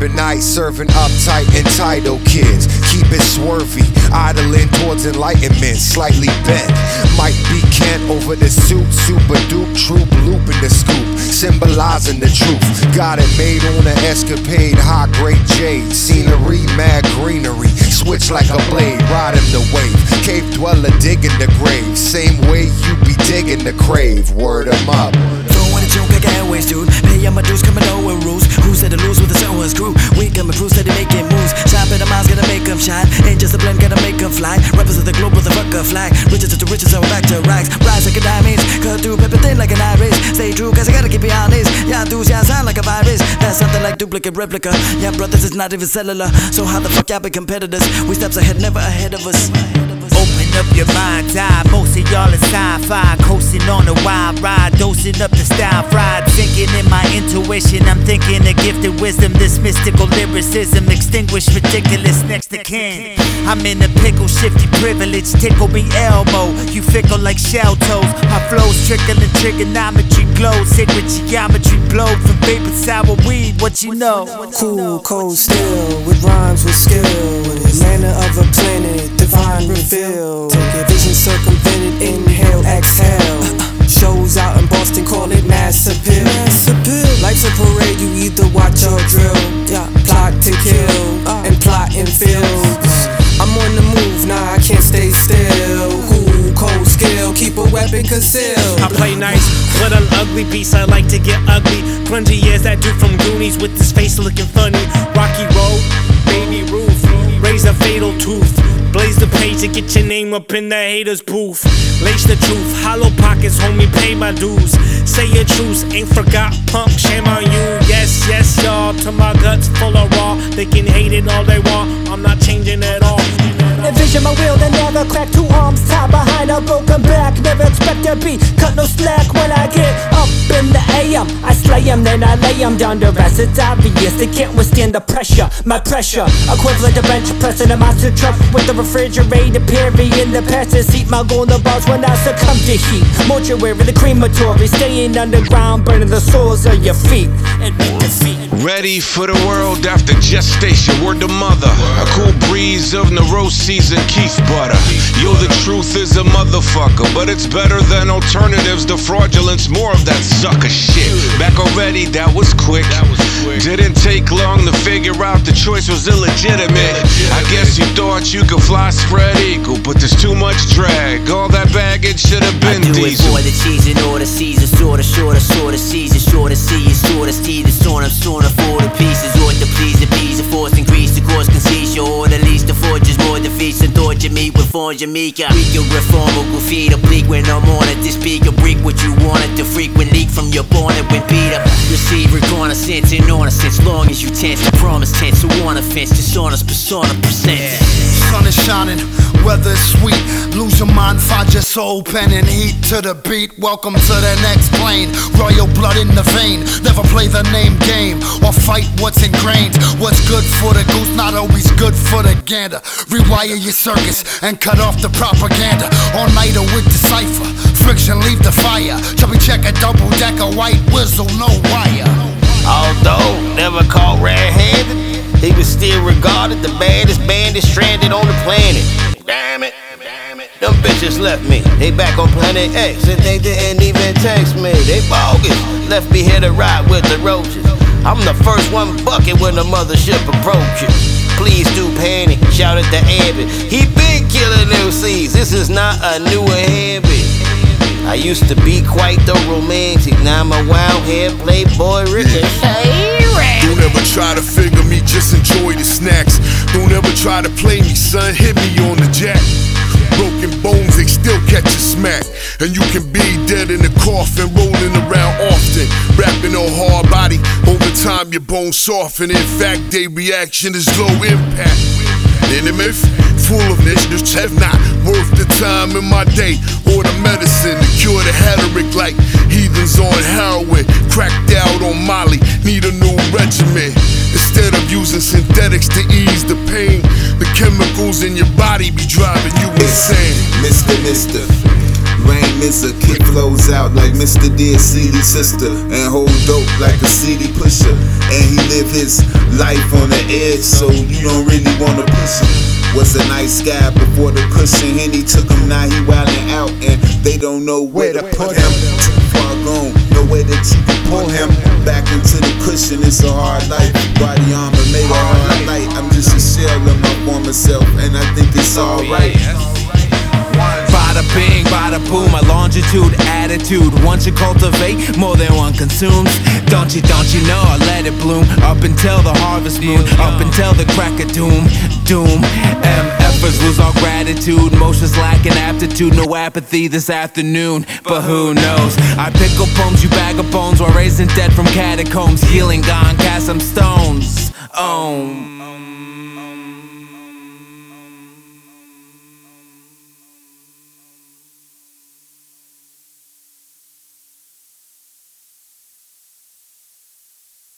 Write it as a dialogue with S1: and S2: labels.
S1: urbanite, serving uptight, entitled kids. Keep it swervy, idling towards enlightenment, slightly bent. Might be Kent over the suit, super dupe, troop, loop in the scoop, symbolizing the truth. Got it made on an escapade, high grade jade, scenery, mad greenery. Switch like a blade, riding the wave. Cave dweller digging the grave, same way you be digging the grave. Word 'em up.
S2: Throwing a joke airways, dude. Pay my dues, coming over lose with a certain screw? We coming through, steady making moves. Shop at the miles, gonna make them shine. Ain't just a blend, gonna make them fly. Represent the globe with a fucker flag. Riches to the riches, and back to rags. Rise like a diamonds, cut through, pepper thin like an iris. Stay true, cause I gotta keep it honest. Yeah, dudes, yeah, sound like a virus. That's something like duplicate replica. Yeah, brothers, it's not even cellular. So how the fuck y'all be competitors? We steps ahead, never ahead of us.
S3: Open up your mind's eye. Most of y'all is sci-fi, coasting on a wild ride, dosing up the style fried. Thinking in my intuition, I'm thinking of gifted wisdom. This mystical lyricism, extinguish ridiculous next to kin. I'm in a pickle, shifty privilege, tickle me elbow. You fickle like shell toes. My flow's trickling trigonometry glow, sacred geometry blow from vapor sour weed. What you know?
S4: Cool, cold, still, with rhymes with Life's a parade, you either watch or drill. Yeah, plot to kill, uh. and plot in fields. I'm on the move, nah, I can't stay still. Cool, cold, skill, keep a weapon concealed.
S5: I play nice, but on ugly beats I like to get ugly. Grungy as that dude from Goonies with his face looking funny. Rocky Road, baby roof, raise a fatal tooth. Blaze the page to get your name up in the haters' booth. Lace the truth, hollow pockets, homie, pay my dues. Say your truths, ain't forgot, punk, shame on you. Yes, yes, y'all, to my guts full of raw. They can hate it all they want, I'm not changing at all.
S6: Envision my will and never crack two arms tied behind a broken back. Never expect to be cut no slack when I get up in the AM. I slay 'em, then I lay 'em down to rest. It's obvious they can't withstand the pressure. My pressure, equivalent to bench pressing a monster truck with the refrigerator period in the passenger seat. My golden balls when I succumb to heat. Mortuary, the crematory, staying underground, burning the soles of your feet.
S7: Ready for the world after gestation, word to mother. A cool breeze of neuroses and Keith butter. Yo, the truth is a motherfucker, but it's better than alternatives. The fraudulence, more of that sucker shit. Back already, that was quick. Didn't take long to figure out the choice was illegitimate. I guess you thought you could fly spread eagle, but there's too much drag. All that baggage should have been
S3: Do it
S7: diesel.
S3: for the cheese and the seasons. Sorta, sorta, sorta, season. Shorter, see it, sorta, see the storm. I'm sorta for the pieces. Forms Jamaica. We can reform or feed a bleak when I'm on it. To speak a break what you wanted to frequent leak from your bonnet when beat up. Receive reconnaissance and honest long as you tense. The promise tense, so on offense, dishonest persona presents.
S8: Sun is shining, weather is sweet. Your mind, find your soul, pen and heat to the beat. Welcome to the next plane. Royal blood in the vein. Never play the name game or fight what's ingrained. What's good for the goose, not always good for the gander. Rewire your circus and cut off the propaganda. All nighter with the cipher. Friction, leave the fire. Chubby check a double decker, white whistle, no wire.
S9: Although never caught red-handed, he was still regarded the baddest bandit stranded on the planet. Damn it. Them bitches left me. They back on planet X and they didn't even text me. They bogus. Left me here to ride with the roaches. I'm the first one bucket when the mothership approaches. Please do panic. Shout at the Abbott. He been killing MCs. This is not a new habit. I used to be quite the romantic. Now I'm a wild hair playboy ricochet.
S10: Don't ever try to figure me, just enjoy the snacks. Don't ever try to play me, son. Hit me on the jack. Broken bones, they still catch a smack. And you can be dead in the coffin, rolling around often. Rapping on hard body, over time your bones soften. In fact, their reaction is low impact. In the myth, full of niches have not worth the time in my day or the medicine to cure the heteric like heathens on heroin, cracked out on Molly, need a new regimen. Instead of using synthetics to ease chemicals in your body be driving you insane.
S11: Mr. Mister. Reign is a kid flows out like Mr. Dear CD sister and hold dope like a CD pusher. And he live live his life on the edge, so you don't really wanna push him. Was a nice guy before the cushion, and he took him, now he wildin' out, and they don't know where to put him. Too far gone, no way that you can pull him back into the cushion. It's a hard life. Body armor made a hard night. I'm just a shell of my former self, and I think it's alright.
S12: Bada bing, bada boom, my longitude, attitude. Once you cultivate, more than one consumes. Don't you, don't you know, I let it bloom up until the harvest moon, up until the crack of doom, doom. MFers lose all gratitude, motions lacking aptitude, no apathy this afternoon. But who knows? I pick up poems, you bag of bones, while raising dead from catacombs, healing gone, cast some stones. Om.